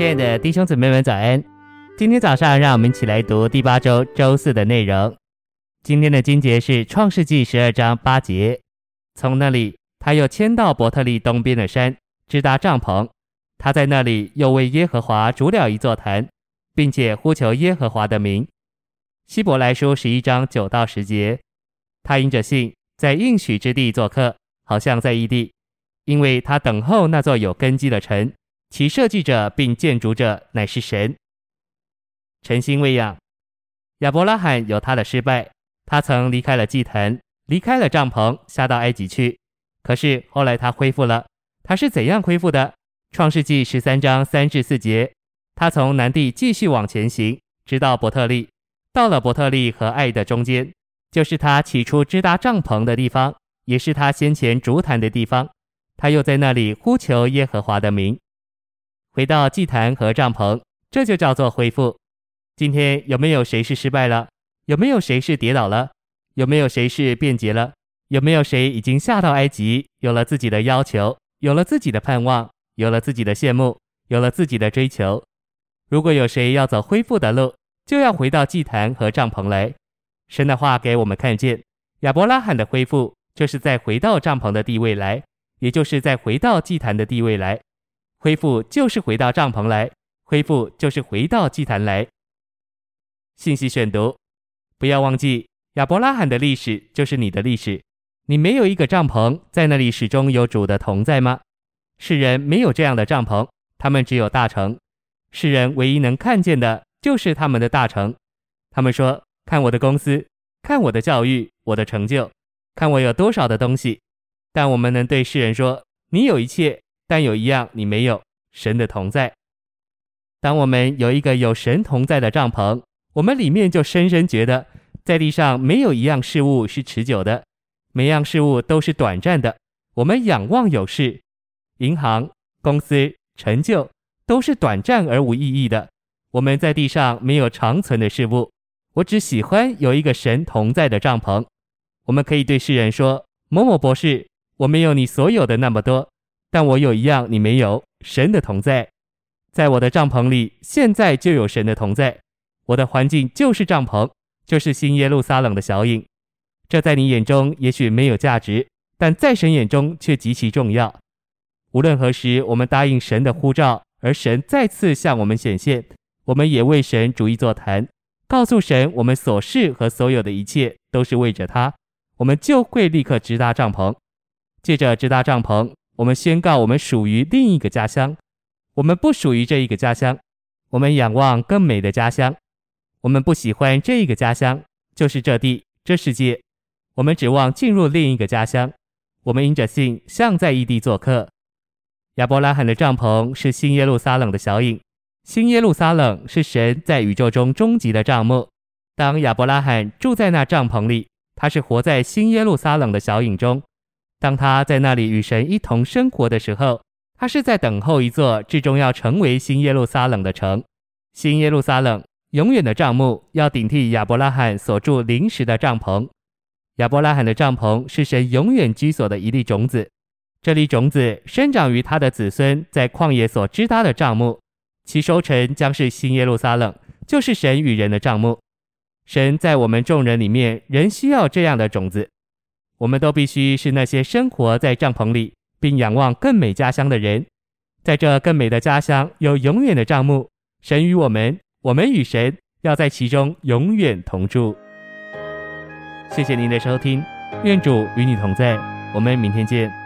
亲爱的弟兄姊妹们，早安！今天早上，让我们一起来读第八周周四的内容。今天的经节是创世纪十二章八节。从那里，他又迁到伯特利东边的山，支搭帐篷。他在那里又为耶和华筑了一座坛，并且呼求耶和华的名。希伯来书十一章九到十节。他因着信，在应许之地做客，好像在异地，因为他等候那座有根基的城。其设计者并建筑者乃是神。晨星喂养，亚伯拉罕有他的失败，他曾离开了祭坛，离开了帐篷，下到埃及去。可是后来他恢复了，他是怎样恢复的？创世纪十三章三至四节，他从南地继续往前行，直到伯特利，到了伯特利和爱的中间，就是他起初支搭帐篷的地方，也是他先前筑坛的地方。他又在那里呼求耶和华的名。回到祭坛和帐篷，这就叫做恢复。今天有没有谁是失败了？有没有谁是跌倒了？有没有谁是变节了？有没有谁已经下到埃及，有了自己的要求，有了自己的盼望，有了自己的羡慕，有了自己的追求？如果有谁要走恢复的路，就要回到祭坛和帐篷来。神的话给我们看见，亚伯拉罕的恢复，就是在回到帐篷的地位来，也就是在回到祭坛的地位来。恢复就是回到帐篷来，恢复就是回到祭坛来。信息选读，不要忘记亚伯拉罕的历史就是你的历史。你没有一个帐篷，在那里始终有主的同在吗？世人没有这样的帐篷，他们只有大城。世人唯一能看见的就是他们的大城。他们说：“看我的公司，看我的教育，我的成就，看我有多少的东西。”但我们能对世人说：“你有一切。”但有一样你没有，神的同在。当我们有一个有神同在的帐篷，我们里面就深深觉得，在地上没有一样事物是持久的，每样事物都是短暂的。我们仰望有事，银行、公司、成就都是短暂而无意义的。我们在地上没有长存的事物。我只喜欢有一个神同在的帐篷。我们可以对世人说：“某某博士，我没有你所有的那么多。”但我有一样你没有，神的同在，在我的帐篷里，现在就有神的同在。我的环境就是帐篷，就是新耶路撒冷的小影。这在你眼中也许没有价值，但在神眼中却极其重要。无论何时，我们答应神的呼召，而神再次向我们显现，我们也为神逐一座谈，告诉神我们所事和所有的一切都是为着他，我们就会立刻直达帐篷，借着直达帐篷。我们宣告，我们属于另一个家乡，我们不属于这一个家乡，我们仰望更美的家乡，我们不喜欢这一个家乡，就是这地这世界，我们指望进入另一个家乡，我们因着信，像在异地做客。亚伯拉罕的帐篷是新耶路撒冷的小影，新耶路撒冷是神在宇宙中终极的帐幕。当亚伯拉罕住在那帐篷里，他是活在新耶路撒冷的小影中。当他在那里与神一同生活的时候，他是在等候一座至终要成为新耶路撒冷的城。新耶路撒冷永远的帐幕要顶替亚伯拉罕所住临时的帐篷。亚伯拉罕的帐篷是神永远居所的一粒种子，这粒种子生长于他的子孙在旷野所支搭的帐幕，其收成将是新耶路撒冷，就是神与人的帐幕。神在我们众人里面仍需要这样的种子。我们都必须是那些生活在帐篷里，并仰望更美家乡的人。在这更美的家乡，有永远的帐幕。神与我们，我们与神，要在其中永远同住。谢谢您的收听，愿主与你同在。我们明天见。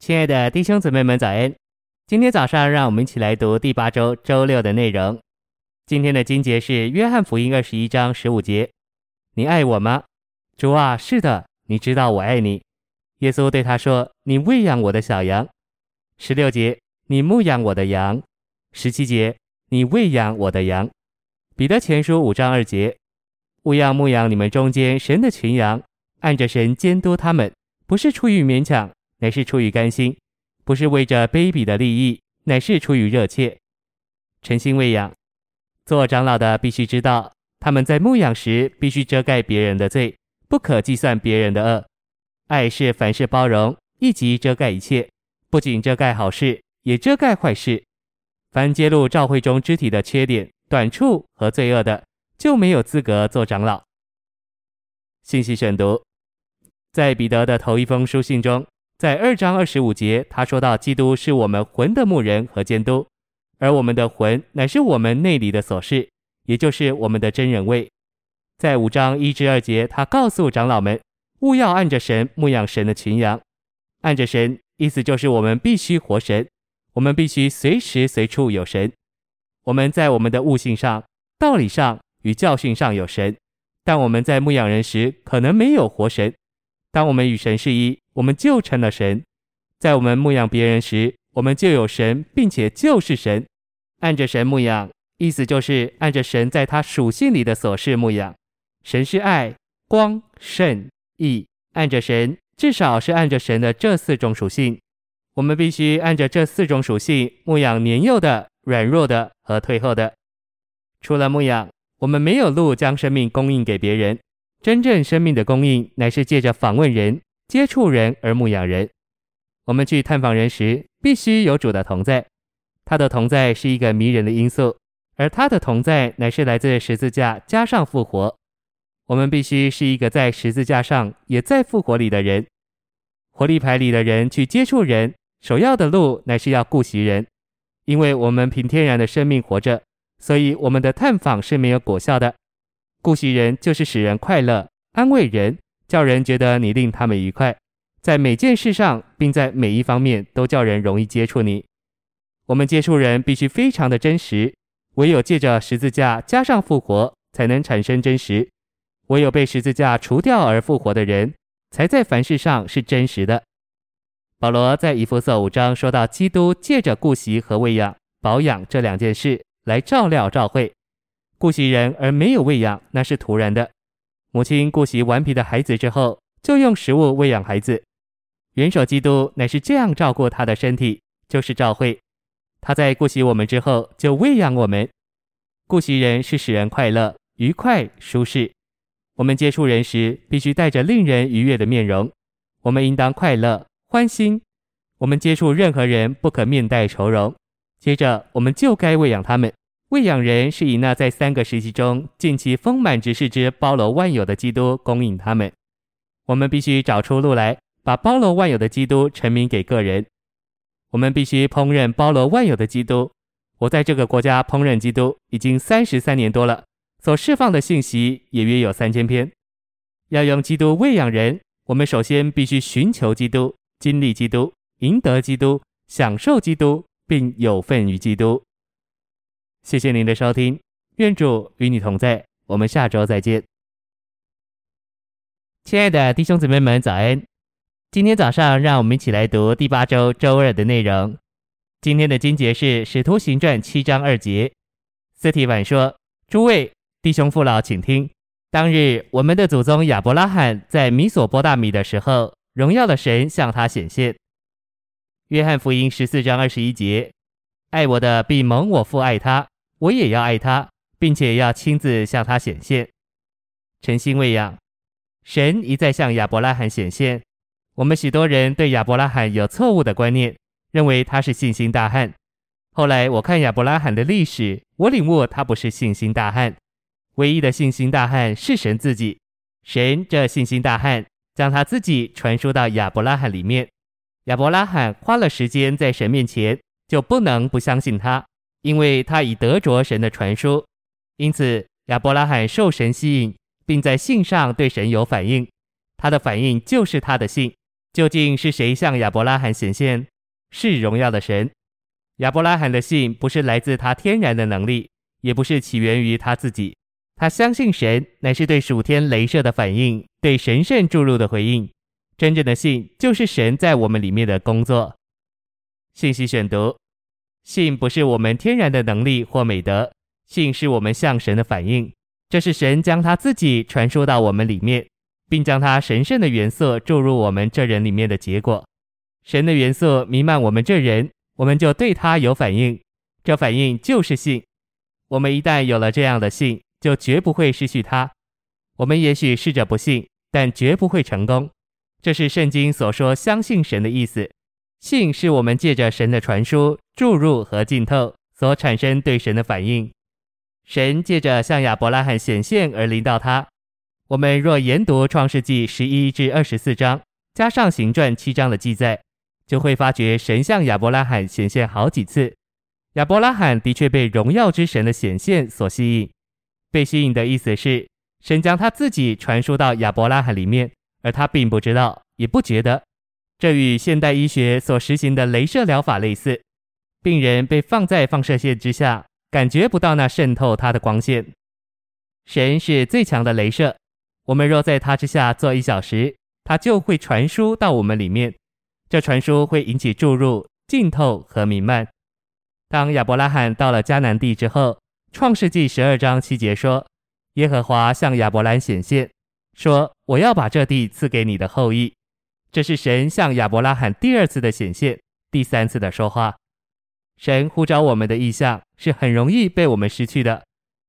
亲爱的弟兄姊妹们，早安！今天早上，让我们一起来读第八周周六的内容。今天的经节是约翰福音二十一章十五节：“你爱我吗？”主啊，是的，你知道我爱你。耶稣对他说：“你喂养我的小羊。”十六节：“你牧养我的羊。”十七节：“你喂养我的羊。”彼得前书五章二节：“务要牧养你们中间神的群羊，按着神监督他们，不是出于勉强。”乃是出于甘心，不是为着卑鄙的利益，乃是出于热切，诚心喂养。做长老的必须知道，他们在牧养时必须遮盖别人的罪，不可计算别人的恶。爱是凡事包容，以及遮盖一切，不仅遮盖好事，也遮盖坏事。凡揭露教会中肢体的缺点、短处和罪恶的，就没有资格做长老。信息选读，在彼得的头一封书信中。在二章二十五节，他说到基督是我们魂的牧人和监督，而我们的魂乃是我们内里的所事，也就是我们的真人位。在五章一至二节，他告诉长老们，勿要按着神牧养神的群羊。按着神，意思就是我们必须活神，我们必须随时随处有神。我们在我们的悟性上、道理上与教训上有神，但我们在牧养人时可能没有活神。当我们与神是一，我们就成了神。在我们牧养别人时，我们就有神，并且就是神。按着神牧养，意思就是按着神在他属性里的所示牧养。神是爱、光、圣、义。按着神，至少是按着神的这四种属性。我们必须按着这四种属性牧养年幼的、软弱的和退后的。除了牧养，我们没有路将生命供应给别人。真正生命的供应，乃是借着访问人、接触人而牧养人。我们去探访人时，必须有主的同在。他的同在是一个迷人的因素，而他的同在乃是来自十字架加上复活。我们必须是一个在十字架上也在复活里的人。活力牌里的人去接触人，首要的路乃是要顾惜人，因为我们凭天然的生命活着，所以我们的探访是没有果效的。顾惜人就是使人快乐，安慰人，叫人觉得你令他们愉快，在每件事上，并在每一方面都叫人容易接触你。我们接触人必须非常的真实，唯有借着十字架加上复活，才能产生真实。唯有被十字架除掉而复活的人，才在凡事上是真实的。保罗在以弗所五章说到，基督借着顾惜和喂养、保养这两件事来照料教会。顾惜人而没有喂养，那是徒然的。母亲顾惜顽皮的孩子之后，就用食物喂养孩子。元首基督乃是这样照顾他的身体，就是教会。他在顾惜我们之后，就喂养我们。顾惜人是使人快乐、愉快、舒适。我们接触人时，必须带着令人愉悦的面容。我们应当快乐、欢心。我们接触任何人，不可面带愁容。接着，我们就该喂养他们。喂养人是以那在三个时期中尽其丰满执事之包罗万有的基督供应他们。我们必须找出路来，把包罗万有的基督陈明给个人。我们必须烹饪包罗万有的基督。我在这个国家烹饪基督已经三十三年多了，所释放的信息也约有三千篇。要用基督喂养人，我们首先必须寻求基督、经历基督、赢得基督、享受基督，并有份于基督。谢谢您的收听，愿主与你同在，我们下周再见。亲爱的弟兄姊妹们，早安！今天早上，让我们一起来读第八周周二的内容。今天的经节是《使徒行传》七章二节。司提反说：“诸位弟兄父老，请听。当日我们的祖宗亚伯拉罕在米索波大米的时候，荣耀的神向他显现。”约翰福音十四章二十一节。爱我的必蒙我父爱他，我也要爱他，并且要亲自向他显现。诚心喂养，神一再向亚伯拉罕显现。我们许多人对亚伯拉罕有错误的观念，认为他是信心大汉。后来我看亚伯拉罕的历史，我领悟他不是信心大汉，唯一的信心大汉是神自己。神这信心大汉将他自己传输到亚伯拉罕里面，亚伯拉罕花了时间在神面前。就不能不相信他，因为他已得着神的传输，因此亚伯拉罕受神吸引，并在信上对神有反应。他的反应就是他的信，究竟是谁向亚伯拉罕显现？是荣耀的神。亚伯拉罕的信不是来自他天然的能力，也不是起源于他自己。他相信神，乃是对属天雷射的反应，对神圣注入的回应。真正的信就是神在我们里面的工作。信息选读：信不是我们天然的能力或美德，信是我们向神的反应。这是神将他自己传输到我们里面，并将他神圣的元素注入我们这人里面的结果。神的元素弥漫我们这人，我们就对他有反应。这反应就是信。我们一旦有了这样的信，就绝不会失去它。我们也许试着不信，但绝不会成功。这是圣经所说相信神的意思。信是我们借着神的传输、注入和浸透所产生对神的反应。神借着向亚伯拉罕显现而临到他。我们若研读创世纪十一至二十四章，加上行传七章的记载，就会发觉神向亚伯拉罕显现好几次。亚伯拉罕的确被荣耀之神的显现所吸引。被吸引的意思是，神将他自己传输到亚伯拉罕里面。而他并不知道，也不觉得，这与现代医学所实行的镭射疗法类似。病人被放在放射线之下，感觉不到那渗透他的光线。神是最强的镭射，我们若在他之下坐一小时，他就会传输到我们里面。这传输会引起注入、浸透和弥漫。当亚伯拉罕到了迦南地之后，《创世纪》十二章七节说：“耶和华向亚伯兰显现。”说：“我要把这地赐给你的后裔。”这是神向亚伯拉罕第二次的显现，第三次的说话。神呼召我们的意向是很容易被我们失去的。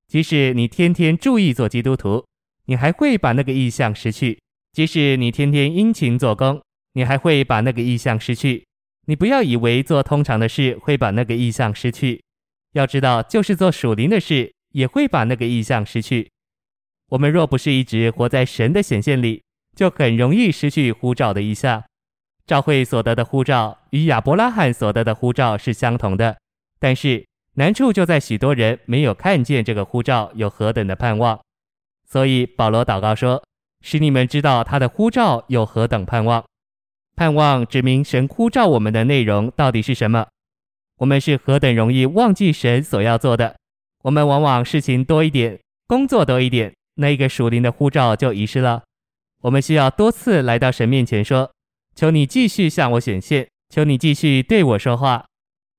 即使你天天注意做基督徒，你还会把那个意向失去；即使你天天殷勤做工，你还会把那个意向失去。你不要以为做通常的事会把那个意向失去，要知道，就是做属灵的事也会把那个意向失去。我们若不是一直活在神的显现里，就很容易失去呼召的意向。召会所得的护照与亚伯拉罕所得的护照是相同的，但是难处就在许多人没有看见这个护照有何等的盼望。所以保罗祷告说：“使你们知道他的护照有何等盼望。盼望指明神呼召我们的内容到底是什么。我们是何等容易忘记神所要做的。我们往往事情多一点，工作多一点。”那一个属灵的护照就遗失了。我们需要多次来到神面前说：“求你继续向我显现，求你继续对我说话。”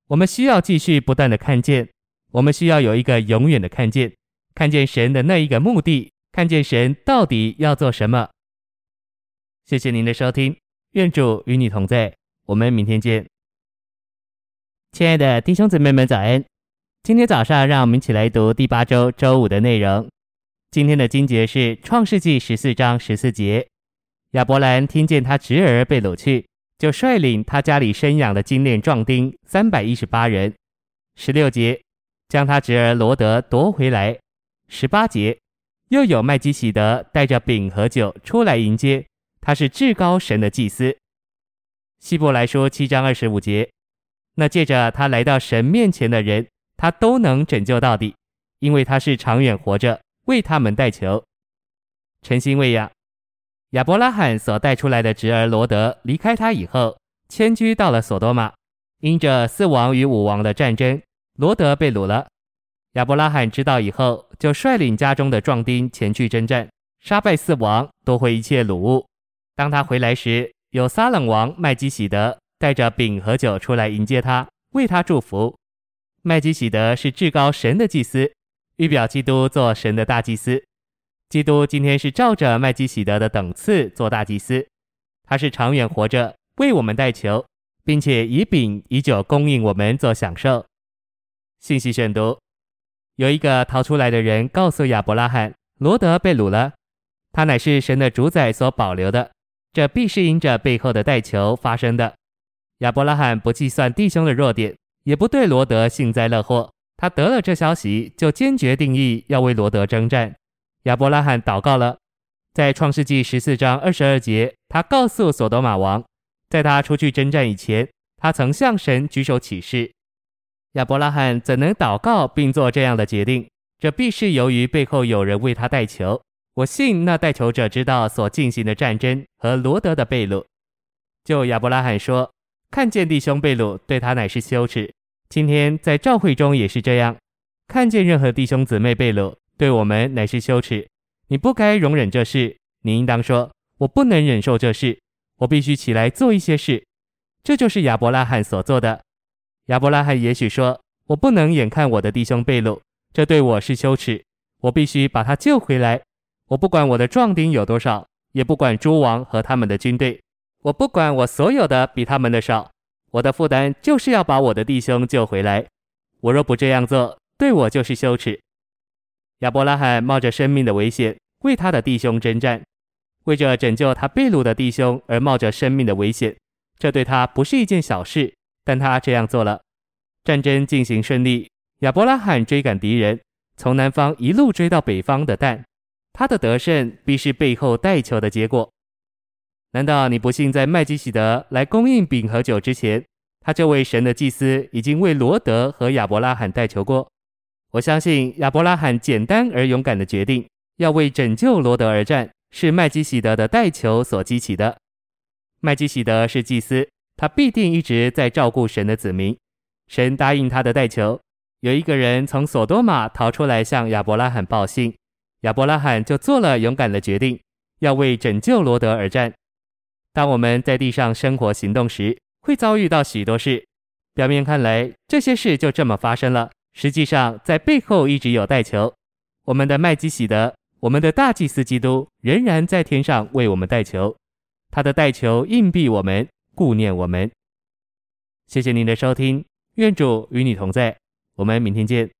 我们需要继续不断的看见，我们需要有一个永远的看见，看见神的那一个目的，看见神到底要做什么。谢谢您的收听，愿主与你同在，我们明天见。亲爱的弟兄姊妹们，早安！今天早上，让我们一起来读第八周周五的内容。今天的经节是创世纪十四章十四节。亚伯兰听见他侄儿被掳去，就率领他家里生养的精练壮丁三百一十八人。十六节，将他侄儿罗德夺回来。十八节，又有麦基洗德带着饼和酒出来迎接，他是至高神的祭司。希伯来书七章二十五节，那借着他来到神面前的人，他都能拯救到底，因为他是长远活着。为他们代求，诚心喂养。亚伯拉罕所带出来的侄儿罗德离开他以后，迁居到了索多玛。因着四王与五王的战争，罗德被掳了。亚伯拉罕知道以后，就率领家中的壮丁前去征战，杀败四王，夺回一切掳物。当他回来时，有撒冷王麦基洗德带着饼和酒出来迎接他，为他祝福。麦基洗德是至高神的祭司。预表基督做神的大祭司，基督今天是照着麦基洗德的等次做大祭司，他是长远活着为我们代求，并且以饼以酒供应我们做享受。信息选读：有一个逃出来的人告诉亚伯拉罕，罗德被掳了，他乃是神的主宰所保留的，这必是因着背后的代求发生的。亚伯拉罕不计算弟兄的弱点，也不对罗德幸灾乐祸。他得了这消息，就坚决定意要为罗德征战。亚伯拉罕祷告了，在创世纪十四章二十二节，他告诉所多玛王，在他出去征战以前，他曾向神举手起誓。亚伯拉罕怎能祷告并做这样的决定？这必是由于背后有人为他代求。我信那代求者知道所进行的战争和罗德的被掳。就亚伯拉罕说，看见弟兄被掳，对他乃是羞耻。今天在教会中也是这样，看见任何弟兄姊妹被掳，对我们乃是羞耻。你不该容忍这事，你应当说，我不能忍受这事，我必须起来做一些事。这就是亚伯拉罕所做的。亚伯拉罕也许说，我不能眼看我的弟兄被掳，这对我是羞耻，我必须把他救回来。我不管我的壮丁有多少，也不管诸王和他们的军队，我不管我所有的比他们的少，我的负担就是要把我的弟兄救回来。我若不这样做，对我就是羞耻。亚伯拉罕冒着生命的危险为他的弟兄征战，为着拯救他被掳的弟兄而冒着生命的危险，这对他不是一件小事，但他这样做了。战争进行顺利，亚伯拉罕追赶敌人，从南方一路追到北方的但。他的得胜必是背后代求的结果。难道你不信，在麦基洗德来供应饼和酒之前，他这位神的祭司已经为罗德和亚伯拉罕代求过？我相信亚伯拉罕简单而勇敢的决定，要为拯救罗德而战，是麦基洗德的代求所激起的。麦基洗德是祭司，他必定一直在照顾神的子民。神答应他的代求，有一个人从索多玛逃出来向亚伯拉罕报信。亚伯拉罕就做了勇敢的决定，要为拯救罗德而战。当我们在地上生活行动时，会遭遇到许多事。表面看来，这些事就这么发生了，实际上在背后一直有带球。我们的麦基喜德，我们的大祭司基督，仍然在天上为我们带球。他的带球硬币我们，顾念我们。谢谢您的收听，愿主与你同在。我们明天见。